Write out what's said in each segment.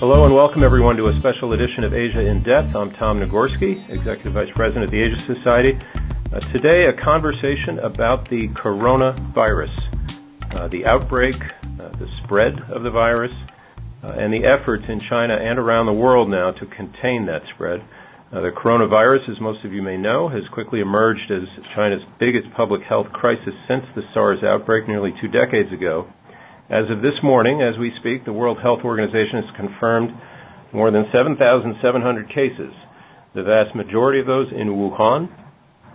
Hello and welcome everyone to a special edition of Asia in Depth. I'm Tom Nagorski, Executive Vice President of the Asia Society. Uh, today, a conversation about the coronavirus, uh, the outbreak, uh, the spread of the virus, uh, and the efforts in China and around the world now to contain that spread. Uh, the coronavirus, as most of you may know, has quickly emerged as China's biggest public health crisis since the SARS outbreak nearly two decades ago. As of this morning, as we speak, the World Health Organization has confirmed more than 7,700 cases, the vast majority of those in Wuhan,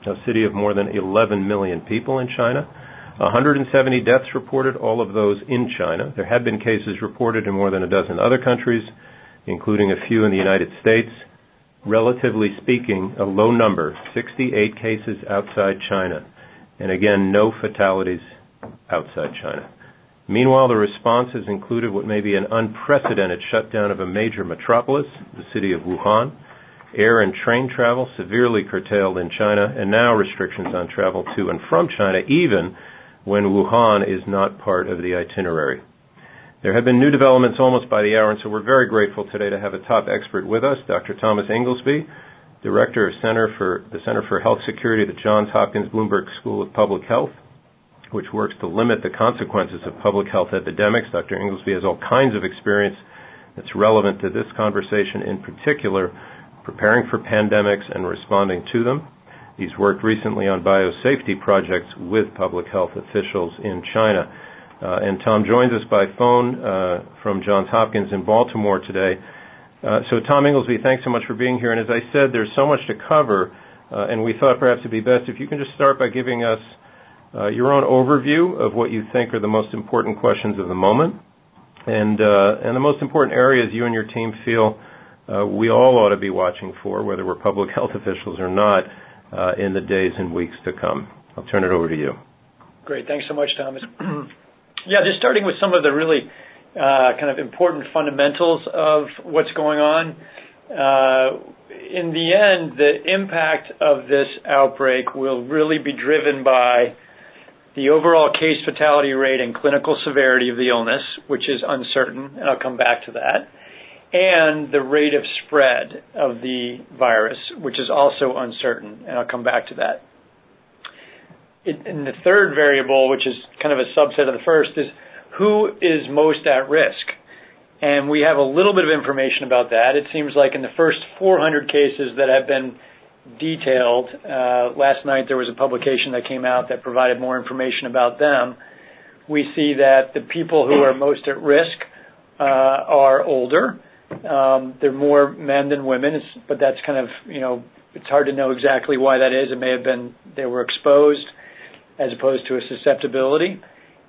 a city of more than 11 million people in China. 170 deaths reported, all of those in China. There have been cases reported in more than a dozen other countries, including a few in the United States. Relatively speaking, a low number, 68 cases outside China. And again, no fatalities outside China. Meanwhile, the response has included what may be an unprecedented shutdown of a major metropolis, the city of Wuhan, air and train travel severely curtailed in China, and now restrictions on travel to and from China, even when Wuhan is not part of the itinerary. There have been new developments almost by the hour, and so we're very grateful today to have a top expert with us, Dr. Thomas Inglesby, Director of Center for the Center for Health Security at the Johns Hopkins Bloomberg School of Public Health which works to limit the consequences of public health epidemics. Dr. Inglesby has all kinds of experience that's relevant to this conversation, in particular, preparing for pandemics and responding to them. He's worked recently on biosafety projects with public health officials in China. Uh, and Tom joins us by phone uh, from Johns Hopkins in Baltimore today. Uh, so, Tom Inglesby, thanks so much for being here. And as I said, there's so much to cover, uh, and we thought perhaps it'd be best if you can just start by giving us uh, your own overview of what you think are the most important questions of the moment and, uh, and the most important areas you and your team feel uh, we all ought to be watching for, whether we're public health officials or not, uh, in the days and weeks to come. I'll turn it over to you. Great. Thanks so much, Thomas. yeah, just starting with some of the really uh, kind of important fundamentals of what's going on. Uh, in the end, the impact of this outbreak will really be driven by the overall case fatality rate and clinical severity of the illness, which is uncertain, and I'll come back to that, and the rate of spread of the virus, which is also uncertain, and I'll come back to that. and the third variable, which is kind of a subset of the first, is who is most at risk. And we have a little bit of information about that. It seems like in the first 400 cases that have been detailed. Uh, last night there was a publication that came out that provided more information about them. We see that the people who are most at risk uh, are older. Um, they're more men than women, but that's kind of you know it's hard to know exactly why that is. It may have been they were exposed as opposed to a susceptibility,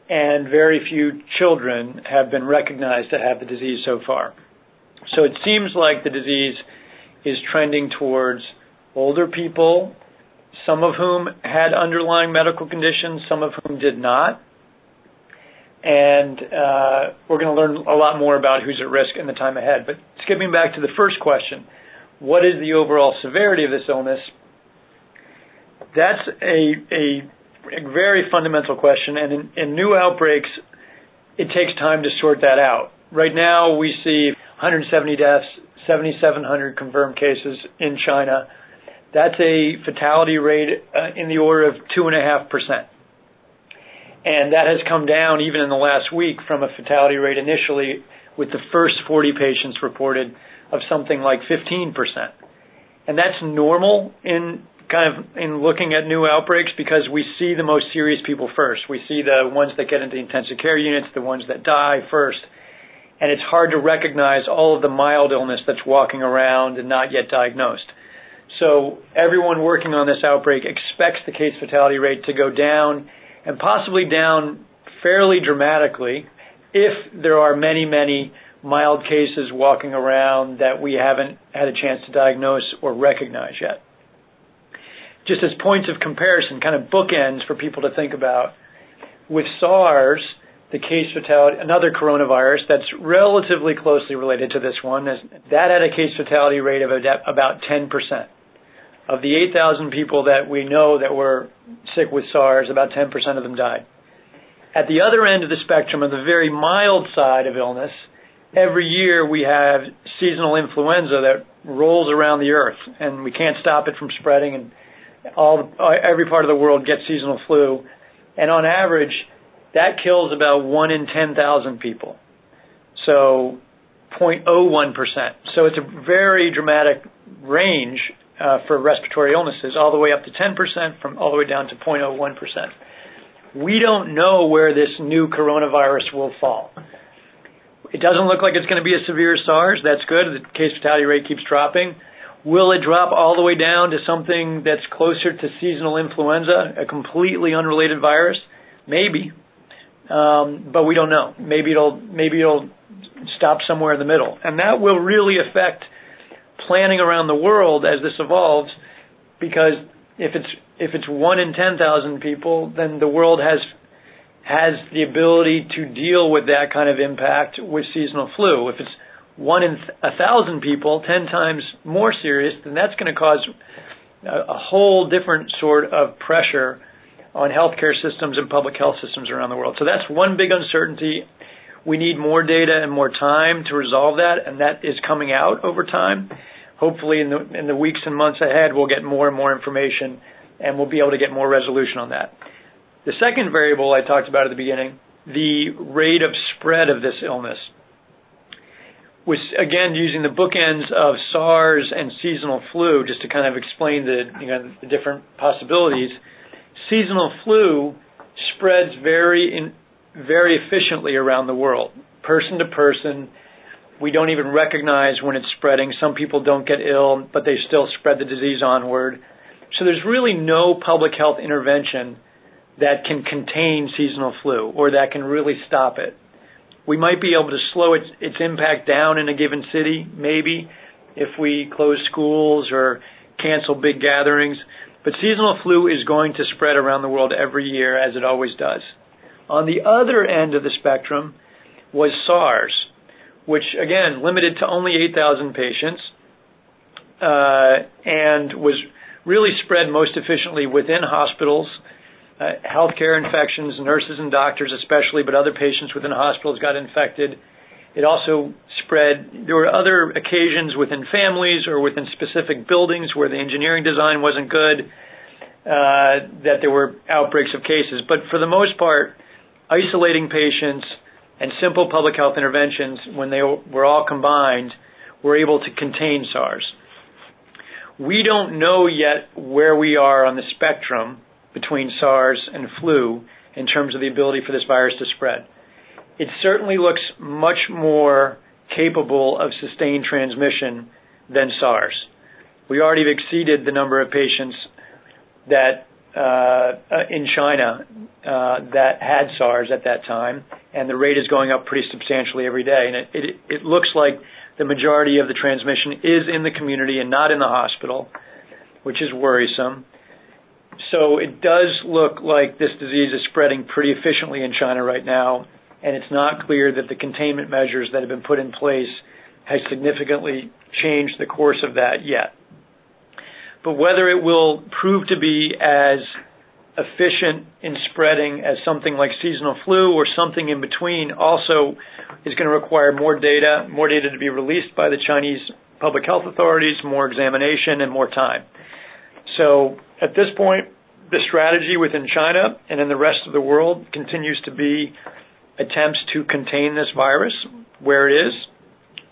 and very few children have been recognized to have the disease so far. So it seems like the disease is trending towards older people, some of whom had underlying medical conditions, some of whom did not. And uh, we're going to learn a lot more about who's at risk in the time ahead. But skipping back to the first question, what is the overall severity of this illness? That's a, a, a very fundamental question, and in, in new outbreaks, it takes time to sort that out. Right now, we see 170 deaths, 7,700 confirmed cases in China. That's a fatality rate uh, in the order of 2.5%. And that has come down even in the last week from a fatality rate initially with the first 40 patients reported of something like 15%. And that's normal in kind of in looking at new outbreaks because we see the most serious people first. We see the ones that get into intensive care units, the ones that die first. And it's hard to recognize all of the mild illness that's walking around and not yet diagnosed. So everyone working on this outbreak expects the case fatality rate to go down and possibly down fairly dramatically if there are many, many mild cases walking around that we haven't had a chance to diagnose or recognize yet. Just as points of comparison, kind of bookends for people to think about, with SARS, the case fatality, another coronavirus that's relatively closely related to this one, that had a case fatality rate of about 10%. Of the 8,000 people that we know that were sick with SARS, about 10% of them died. At the other end of the spectrum, on the very mild side of illness, every year we have seasonal influenza that rolls around the earth, and we can't stop it from spreading, and all every part of the world gets seasonal flu, and on average, that kills about one in ten thousand people. So 0.01%. So it's a very dramatic range uh, for respiratory illnesses, all the way up to 10%, from all the way down to 0.01%. We don't know where this new coronavirus will fall. It doesn't look like it's going to be a severe SARS. That's good. The case fatality rate keeps dropping. Will it drop all the way down to something that's closer to seasonal influenza, a completely unrelated virus? Maybe, um, but we don't know. Maybe it'll maybe it'll stop somewhere in the middle, and that will really affect planning around the world as this evolves. Because if it's if it's one in ten thousand people, then the world has has the ability to deal with that kind of impact with seasonal flu. If it's one in a thousand people, ten times more serious, then that's going to cause a, a whole different sort of pressure on healthcare systems and public health systems around the world. So that's one big uncertainty. We need more data and more time to resolve that, and that is coming out over time. Hopefully, in the in the weeks and months ahead, we'll get more and more information, and we'll be able to get more resolution on that. The second variable I talked about at the beginning, the rate of spread of this illness was again using the bookends of SARS and seasonal flu just to kind of explain the you know the different possibilities. Seasonal flu spreads very in, very efficiently around the world, person to person. We don't even recognize when it's spreading. Some people don't get ill, but they still spread the disease onward. So there's really no public health intervention that can contain seasonal flu or that can really stop it. We might be able to slow its, its impact down in a given city, maybe, if we close schools or cancel big gatherings. But seasonal flu is going to spread around the world every year, as it always does. On the other end of the spectrum was SARS, which again limited to only 8,000 patients uh, and was really spread most efficiently within hospitals uh, healthcare infections, nurses and doctors especially, but other patients within hospitals got infected. It also spread. There were other occasions within families or within specific buildings where the engineering design wasn't good uh, that there were outbreaks of cases. But for the most part, isolating patients and simple public health interventions, when they were all combined, were able to contain SARS. We don't know yet where we are on the spectrum between SARS and flu in terms of the ability for this virus to spread. It certainly looks much more capable of sustained transmission than SARS. We already have exceeded the number of patients that in China uh, that had SARS at that time, and the rate is going up pretty substantially every day. And it looks like the majority of the transmission is in the community and not in the hospital, which is worrisome. So it does look like this disease is spreading pretty efficiently in China right now, and it's not clear that the containment measures that have been put in place has significantly changed the course of that yet. But whether it will prove to be as efficient in spreading as something like seasonal flu or something in between also is going to require more data, more data to be released by the Chinese public health authorities, more examination, and more time. So at this point, the strategy within China and in the rest of the world continues to be attempts to contain this virus where it is.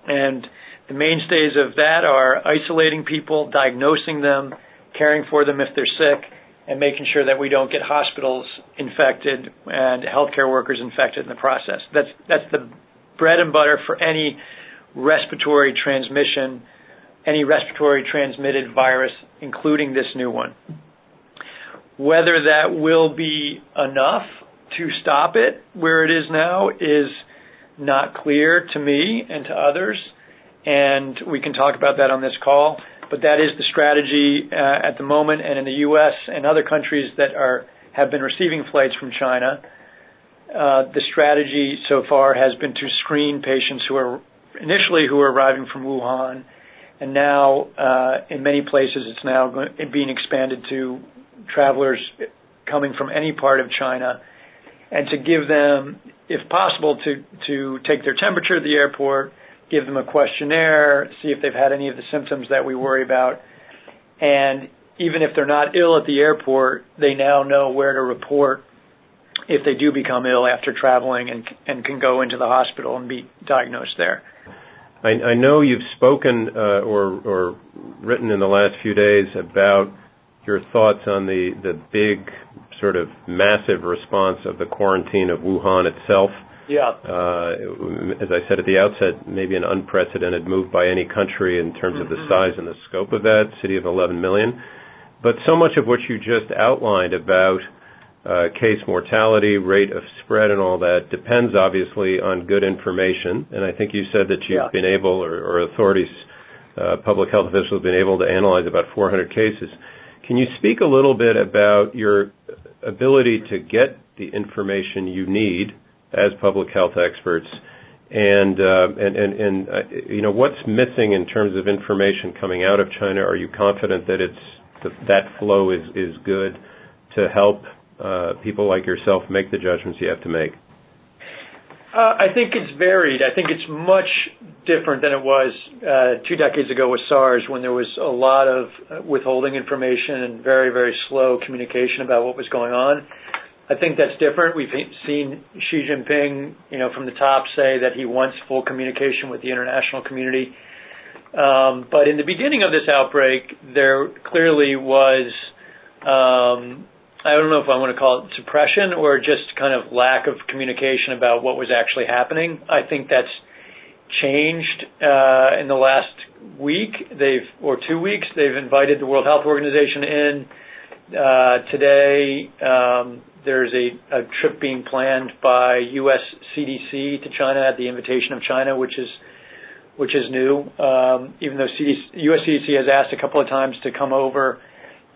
And the mainstays of that are isolating people, diagnosing them, caring for them if they're sick, and making sure that we don't get hospitals infected and healthcare workers infected in the process. That's that's the bread and butter for any respiratory transmission, any respiratory transmitted virus, including this new one. Whether that will be enough to stop it where it is now is not clear to me and to others, and we can talk about that on this call. But that is the strategy uh, at the moment, and in the U.S. and other countries that are have been receiving flights from China, uh, the strategy so far has been to screen patients who are initially who are arriving from Wuhan, and now uh, in many places it's now being expanded to travelers coming from any part of China, and to give them, if possible, to to take their temperature at the airport, give them a questionnaire, see if they've had any of the symptoms that we worry about, and even if they're not ill at the airport, they now know where to report if they do become ill after traveling and and can go into the hospital and be diagnosed there. I, I know you've spoken uh, or or written in the last few days about your thoughts on the the big sort of massive response of the quarantine of Wuhan itself. Yeah. Uh, as I said at the outset, maybe an unprecedented move by any country in terms of the mm-hmm. size and the scope of that city of 11 million. But so much of what you just outlined about uh, case mortality, rate of spread, and all that depends obviously on good information. And I think you said that you've yeah. been able, or, or authorities, uh, public health officials have been able to analyze about 400 cases. Can you speak a little bit about your ability to get the information you need as public health experts, and uh, and and, and uh, you know what's missing in terms of information coming out of China? Are you confident that it's that, that flow is is good to help uh, people like yourself make the judgments you have to make? Uh, I think it's varied. I think it's much different than it was uh, two decades ago with SARS, when there was a lot of uh, withholding information and very, very slow communication about what was going on. I think that's different. We've seen Xi Jinping, you know, from the top say that he wants full communication with the international community. Um, but in the beginning of this outbreak, there clearly was um, I don't know if I want to call it suppression or just kind of lack of communication about what was actually happening. I think that's changed uh, in the last week. They've or two weeks. They've invited the World Health Organization in uh, today. Um, there's a, a trip being planned by U.S. CDC to China at the invitation of China, which is which is new. Um, even though CDC, U.S. CDC has asked a couple of times to come over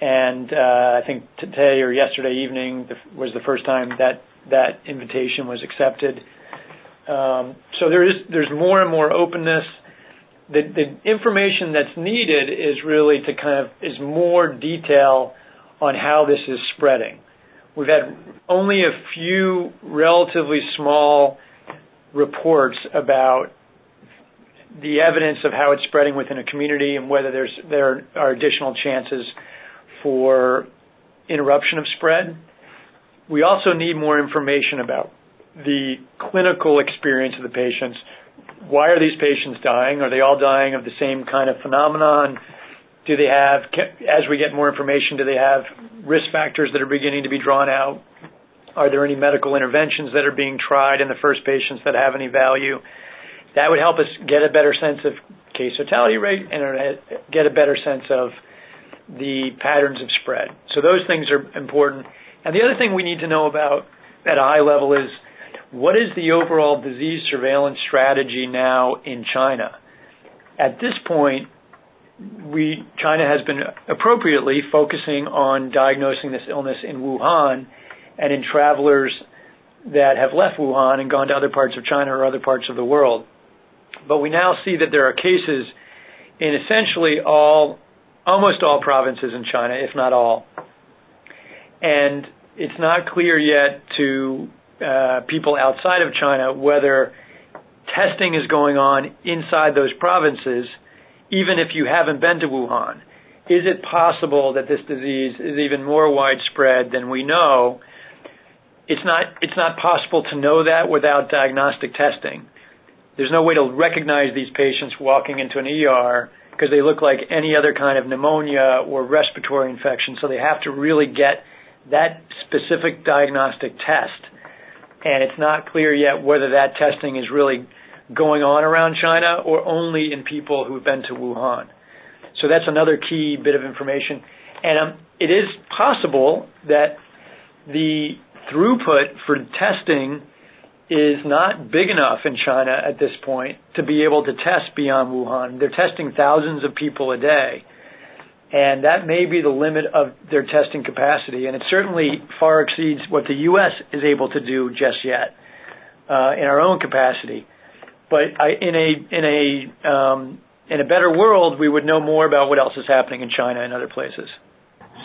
and uh, I think today or yesterday evening was the first time that that invitation was accepted. Um, so there is there's more and more openness. The, the information that's needed is really to kind of is more detail on how this is spreading. We've had only a few relatively small reports about the evidence of how it's spreading within a community and whether there's there are additional chances for interruption of spread. We also need more information about the clinical experience of the patients. Why are these patients dying? Are they all dying of the same kind of phenomenon? Do they have, as we get more information, do they have risk factors that are beginning to be drawn out? Are there any medical interventions that are being tried in the first patients that have any value? That would help us get a better sense of case fatality rate and uh, get a better sense of the patterns of spread. So those things are important. And the other thing we need to know about at a high level is what is the overall disease surveillance strategy now in China? At this point, we China has been appropriately focusing on diagnosing this illness in Wuhan and in travelers that have left Wuhan and gone to other parts of China or other parts of the world. But we now see that there are cases in essentially all almost all provinces in China, if not all. And it's not clear yet to uh, people outside of China whether testing is going on inside those provinces, even if you haven't been to Wuhan. Is it possible that this disease is even more widespread than we know? It's not, it's not possible to know that without diagnostic testing. There's no way to recognize these patients walking into an ER because they look like any other kind of pneumonia or respiratory infection. So they have to really get that specific diagnostic test. And it's not clear yet whether that testing is really going on around China or only in people who've been to Wuhan. So that's another key bit of information. And um, it is possible that the throughput for testing is not big enough in China at this point to be able to test beyond Wuhan. They're testing thousands of people a day. And that may be the limit of their testing capacity. And it certainly far exceeds what the U.S. is able to do just yet uh, in our own capacity. But I, in a in a um, in a better world, we would know more about what else is happening in China and other places.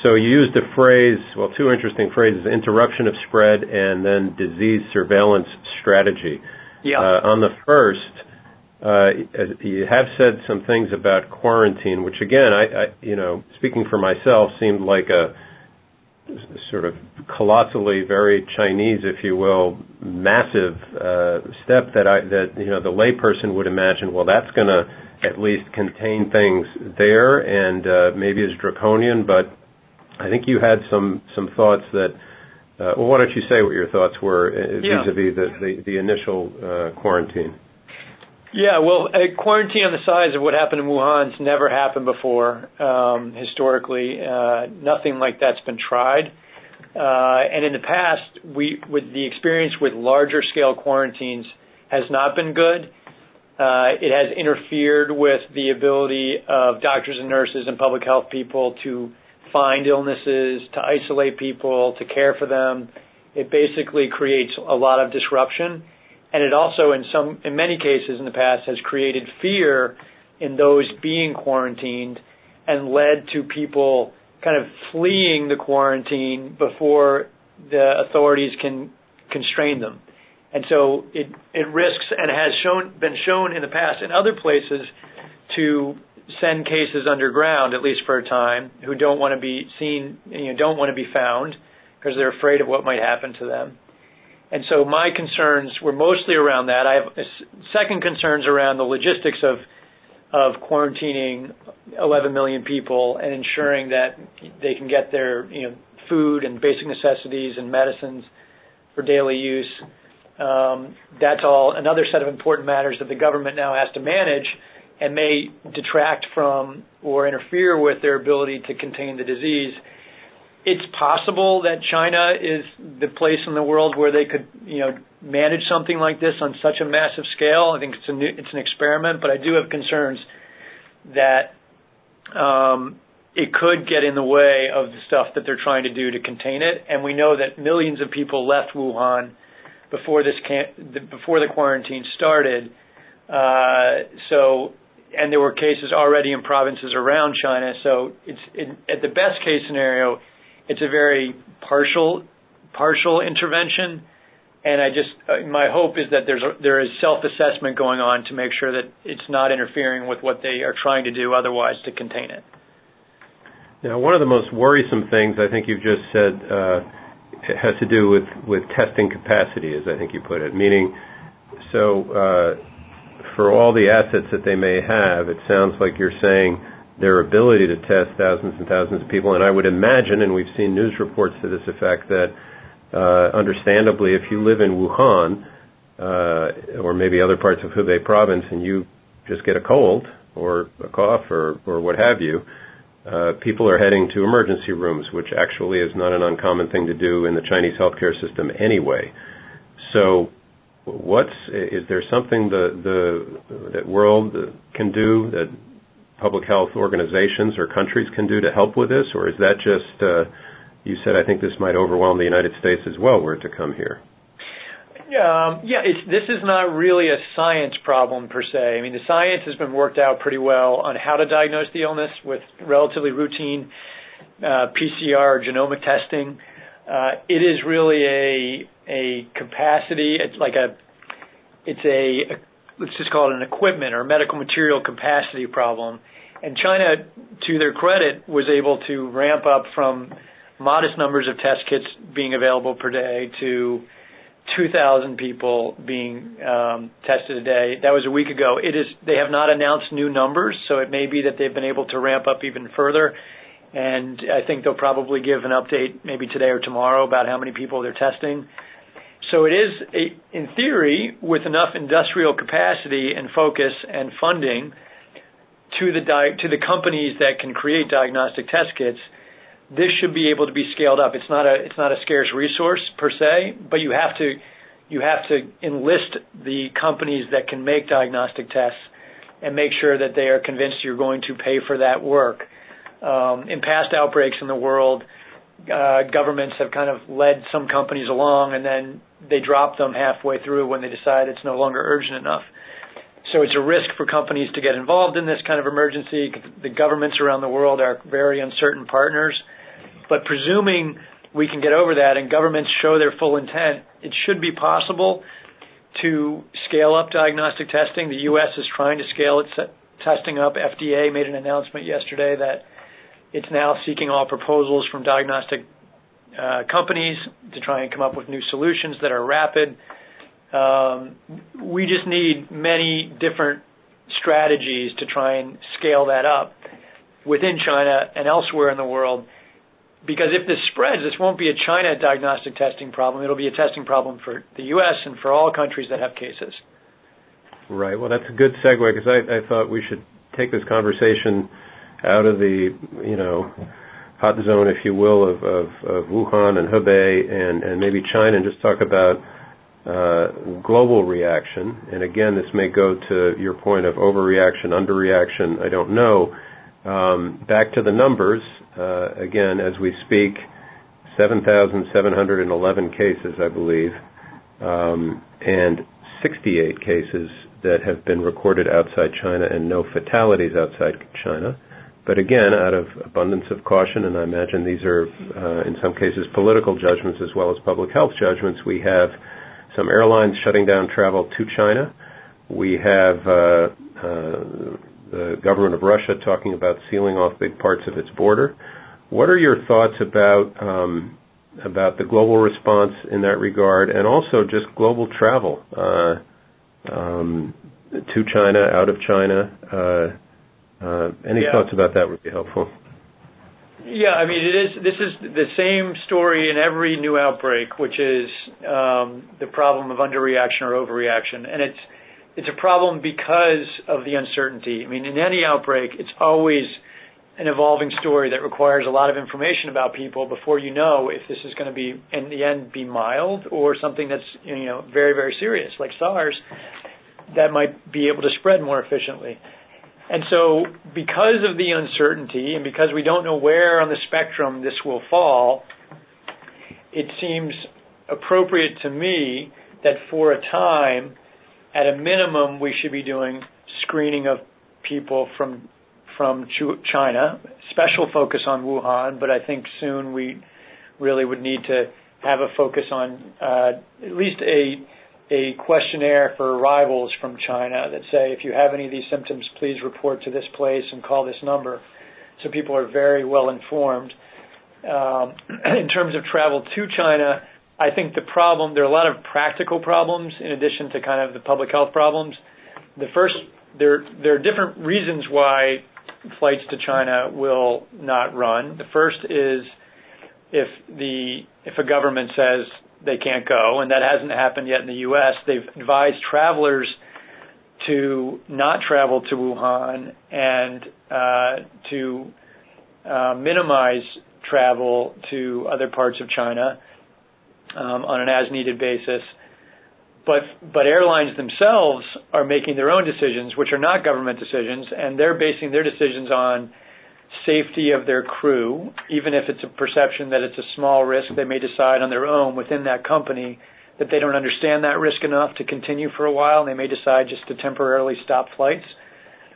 So you used a phrase, well, two interesting phrases: interruption of spread and then disease surveillance strategy. Yeah. Uh, on the first, uh, you have said some things about quarantine, which again, I, I, you know, speaking for myself, seemed like a sort of colossally very Chinese, if you will, massive uh, step that I that you know the layperson would imagine. Well, that's going to at least contain things there, and uh, maybe is draconian. But I think you had some some thoughts that. Uh, well, why don't you say what your thoughts were uh, yeah. vis-a-vis the the, the initial uh, quarantine? Yeah, well, a quarantine on the size of what happened in Wuhan's never happened before um, historically. Uh, nothing like that's been tried. Uh, and in the past, we with the experience with larger scale quarantines has not been good. Uh, it has interfered with the ability of doctors and nurses and public health people to find illnesses, to isolate people, to care for them. It basically creates a lot of disruption and it also in some in many cases in the past has created fear in those being quarantined and led to people kind of fleeing the quarantine before the authorities can constrain them. And so it it risks and has shown been shown in the past in other places to send cases underground at least for a time who don't want to be seen you know don't want to be found because they're afraid of what might happen to them. And so my concerns were mostly around that. I have second concerns around the logistics of of quarantining 11 million people and ensuring that they can get their you know food and basic necessities and medicines for daily use. Um, that's all another set of important matters that the government now has to manage and may detract from or interfere with their ability to contain the disease it's possible that China is the place in the world where they could, you know, manage something like this on such a massive scale. I think it's a new, it's an experiment, but I do have concerns that um, it could get in the way of the stuff that they're trying to do to contain it. And we know that millions of people left Wuhan before this can, before the quarantine started. Uh, so, and there were cases already in provinces around China. So, it's in, at the best case scenario it's a very partial partial intervention, and I just uh, my hope is that there's a, there is self assessment going on to make sure that it's not interfering with what they are trying to do otherwise to contain it. Now, one of the most worrisome things I think you've just said uh, has to do with with testing capacity, as I think you put it. Meaning, so uh, for all the assets that they may have, it sounds like you're saying their ability to test thousands and thousands of people. And I would imagine, and we've seen news reports to this effect, that understandably, if you live in Wuhan uh, or maybe other parts of Hubei province and you just get a cold or a cough or, or what have you, uh, people are heading to emergency rooms, which actually is not an uncommon thing to do in the Chinese healthcare system anyway. So, what's is there something the the that world can do that public health organizations or countries can do to help with this, or is that just uh, you said I think this might overwhelm the United States as well were it to come here? Um, yeah, this is not really a science problem per se. I mean, the science has been worked out pretty well on how to diagnose the illness with relatively routine uh, PCR genomic testing. Uh, it is really a a capacity. It's like a it's a, a let's just call it an equipment or medical material capacity problem. And China, to their credit, was able to ramp up from modest numbers of test kits being available per day to 2,000 people being um, tested a day. That was a week ago. It is. They have not announced new numbers, so it may be that they've been able to ramp up even further. And I think they'll probably give an update maybe today or tomorrow about how many people they're testing. So it is, a, in theory, with enough industrial capacity and focus and funding to the di- to the companies that can create diagnostic test kits, this should be able to be scaled up. It's not a it's not a scarce resource per se, but you have to you have to enlist the companies that can make diagnostic tests and make sure that they are convinced you're going to pay for that work. Um, in past outbreaks in the world, uh, governments have kind of led some companies along and then they drop them halfway through when they decide it's no longer urgent enough. So it's a risk for companies to get involved in this kind of emergency. The governments around the world are very uncertain partners. But presuming we can get over that and governments show their full intent, it should be possible to scale up diagnostic testing. The U.S. is trying to scale its testing up. FDA made an announcement yesterday that it's now seeking all proposals from diagnostic uh, companies to try and come up with new solutions that are rapid. Um, we just need many different strategies to try and scale that up within China and elsewhere in the world. Because if this spreads, this won't be a China diagnostic testing problem. It'll be a testing problem for the U.S. and for all countries that have cases. Right. Well, that's a good segue because I, I thought we should take this conversation out of the, you know, hot zone, if you will, of, of, of Wuhan and Hubei and, and maybe China and just talk about uh, global reaction. And again, this may go to your point of overreaction, underreaction. I don't know. Um, back to the numbers. Uh, again, as we speak, 7,711 cases, I believe, um, and 68 cases that have been recorded outside China and no fatalities outside China. But again, out of abundance of caution, and I imagine these are, uh, in some cases, political judgments as well as public health judgments, we have some airlines shutting down travel to China. We have uh, uh, the government of Russia talking about sealing off big parts of its border. What are your thoughts about um, about the global response in that regard, and also just global travel uh, um, to China, out of China? Uh, uh, any yeah. thoughts about that would be helpful. Yeah, I mean, it is. This is the same story in every new outbreak, which is um, the problem of underreaction or overreaction, and it's it's a problem because of the uncertainty. I mean, in any outbreak, it's always an evolving story that requires a lot of information about people before you know if this is going to be in the end be mild or something that's you know very very serious like SARS that might be able to spread more efficiently. And so, because of the uncertainty and because we don't know where on the spectrum this will fall, it seems appropriate to me that for a time, at a minimum, we should be doing screening of people from from China, special focus on Wuhan, but I think soon we really would need to have a focus on uh, at least a a questionnaire for arrivals from China that say, if you have any of these symptoms, please report to this place and call this number. So people are very well informed. Um, in terms of travel to China, I think the problem, there are a lot of practical problems in addition to kind of the public health problems. The first, there, there are different reasons why flights to China will not run. The first is if the if a government says they can't go, and that hasn't happened yet in the U.S. They've advised travelers to not travel to Wuhan and uh, to uh, minimize travel to other parts of China um, on an as-needed basis. But but airlines themselves are making their own decisions, which are not government decisions, and they're basing their decisions on safety of their crew, even if it's a perception that it's a small risk, they may decide on their own within that company that they don't understand that risk enough to continue for a while, and they may decide just to temporarily stop flights.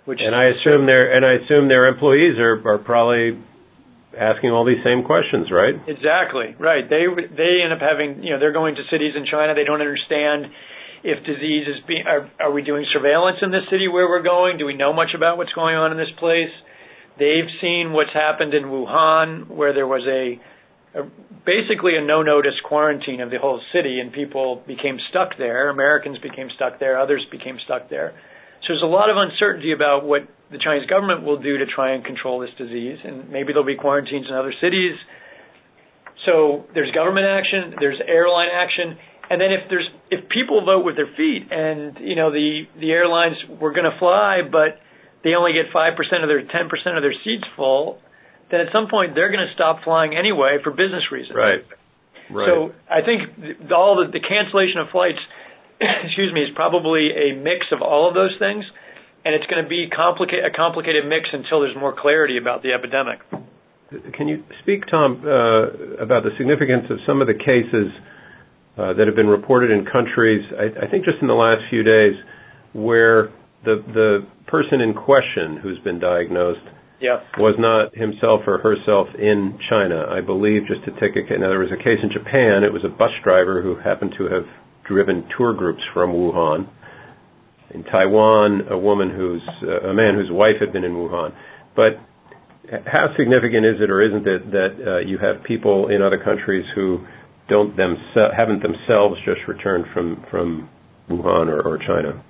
Which and I assume their and I assume their employees are are probably asking all these same questions, right? Exactly, right. They they end up having you know they're going to cities in China they don't understand if disease is being are, are we doing surveillance in this city where we're going? Do we know much about what's going on in this place? They've seen what's happened in Wuhan, where there was a, a basically a no-notice quarantine of the whole city, and people became stuck there. Americans became stuck there. Others became stuck there. So there's a lot of uncertainty about what the Chinese government will do to try and control this disease, and maybe there'll be quarantines in other cities. So there's government action, there's airline action, and then if there's if people vote with their feet, and you know the the airlines were going to fly, but they only get 5% of their 10% of their seats full, then at some point they're going to stop flying anyway for business reasons. Right. Right. So I think all the, the cancellation of flights, excuse me, is probably a mix of all of those things, and it's going to be complica- a complicated mix until there's more clarity about the epidemic. Can you speak, Tom, uh, about the significance of some of the cases uh, that have been reported in countries, I, I think just in the last few days, where the the person in question who's been diagnosed yeah. was not himself or herself in China. I believe, just to take a case, now there was a case in Japan, it was a bus driver who happened to have driven tour groups from Wuhan. In Taiwan, a woman who's, uh, a man whose wife had been in Wuhan. But how significant is it or isn't it that uh, you have people in other countries who don't themse- haven't themselves just returned from, from Wuhan or, or China?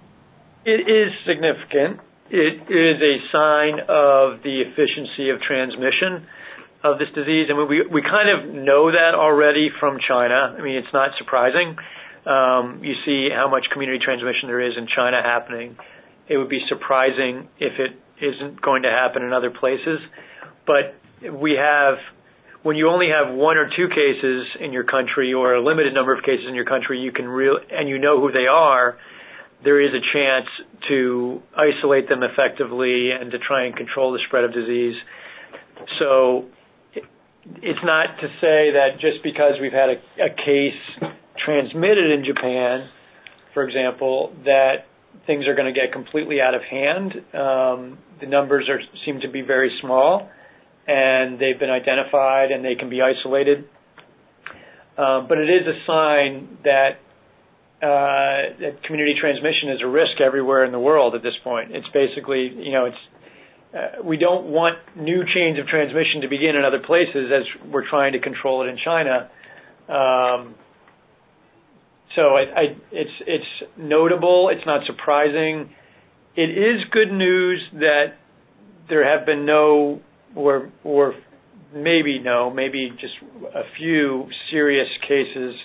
It is significant it is a sign of the efficiency of transmission of this disease. I mean, we we kind of know that already from China. I mean, it's not surprising. Um, you see how much community transmission there is in China happening. It would be surprising if it isn't going to happen in other places. But we have, when you only have one or two cases in your country or a limited number of cases in your country, you can real and you know who they are there is a chance to isolate them effectively and to try and control the spread of disease. So it's not to say that just because we've had a, a case transmitted in Japan, for example, that things are going to get completely out of hand. Um, the numbers are seem to be very small, and they've been identified and they can be isolated. Um, but it is a sign that uh, that community transmission is a risk everywhere in the world at this point. It's basically, you know, it's uh, we don't want new chains of transmission to begin in other places as we're trying to control it in China. Um, so I, I, it's it's notable. It's not surprising. It is good news that there have been no, or or maybe no, maybe just a few serious cases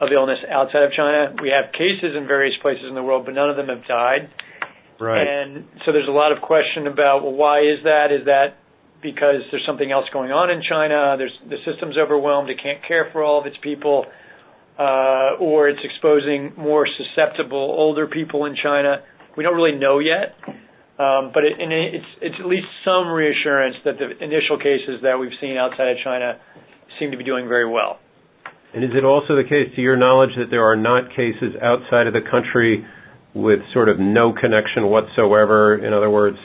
of illness outside of China. We have cases in various places in the world, but none of them have died. Right. And so there's a lot of question about well, why is that? Is that because there's something else going on in China? There's the system's overwhelmed; it can't care for all of its people, uh, or it's exposing more susceptible older people in China. We don't really know yet. Um, but it, it's it's at least some reassurance that the initial cases that we've seen outside of China seem to be doing very well. And is it also the case, to your knowledge, that there are not cases outside of the country with sort of no connection whatsoever? In other words,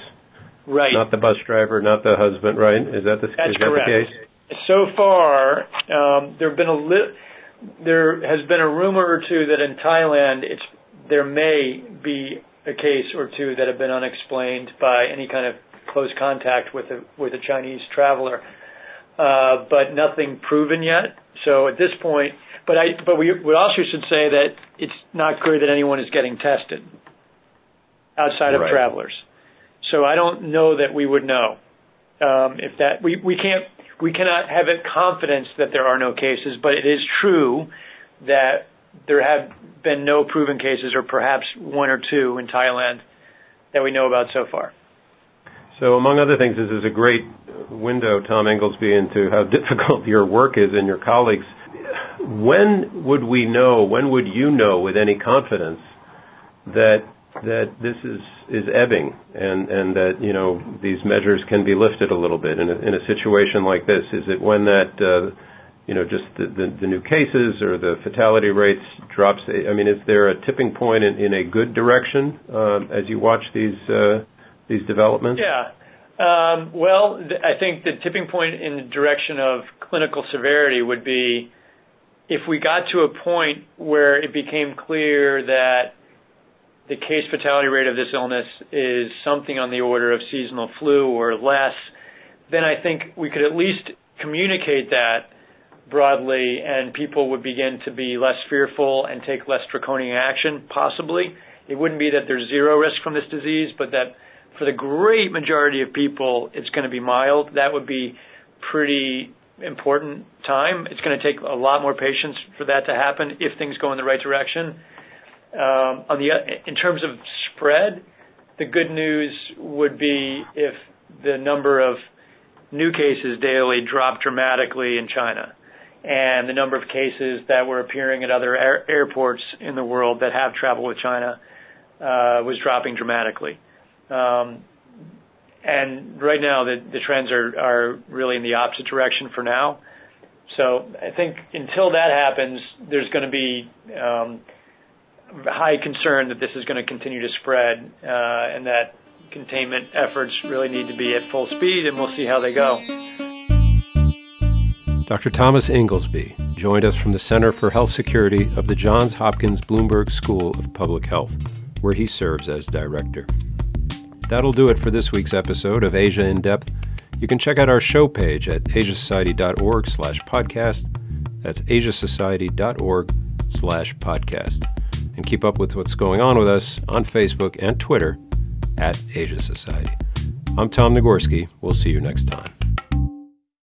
right. not the bus driver, not the husband, right? Is that the, That's is that correct. the case? So far, um, there have been a li- there has been a rumor or two that in Thailand, it's there may be a case or two that have been unexplained by any kind of close contact with a with a Chinese traveler, uh, but nothing proven yet. So at this point, but I but we, we also should say that it's not clear that anyone is getting tested outside of right. travelers. So I don't know that we would know um, if that we we can't we cannot have it confidence that there are no cases, but it is true that there have been no proven cases, or perhaps one or two in Thailand that we know about so far. So, among other things, this is a great window, Tom Inglesby, into how difficult your work is and your colleagues. When would we know, when would you know with any confidence that that this is is ebbing and and that you know these measures can be lifted a little bit in a, in a situation like this? Is it when that uh, you know just the, the, the new cases or the fatality rates drops? I mean, is there a tipping point in, in a good direction um, as you watch these? Uh, these developments? Yeah. Um, well, th- I think the tipping point in the direction of clinical severity would be if we got to a point where it became clear that the case fatality rate of this illness is something on the order of seasonal flu or less, then I think we could at least communicate that broadly and people would begin to be less fearful and take less draconian action, possibly. It wouldn't be that there's zero risk from this disease, but that for the great majority of people, it's going to be mild. That would be pretty important time. It's going to take a lot more patience for that to happen if things go in the right direction. Um, on the in terms of spread, the good news would be if the number of new cases daily dropped dramatically in China, and the number of cases that were appearing at other air, airports in the world that have traveled with China uh, was dropping dramatically. Um, and right now, the, the trends are, are really in the opposite direction for now. So I think until that happens, there's going to be um, high concern that this is going to continue to spread, uh, and that containment efforts really need to be at full speed, and we'll see how they go. Dr. Thomas Inglesby joined us from the Center for Health Security of the Johns Hopkins Bloomberg School of Public Health, where he serves as director. That'll do it for this week's episode of Asia in Depth. You can check out our show page at asiasociety.org slash podcast. That's asiasociety.org slash podcast. And keep up with what's going on with us on Facebook and Twitter at Asia Society. I'm Tom Nagorski. We'll see you next time.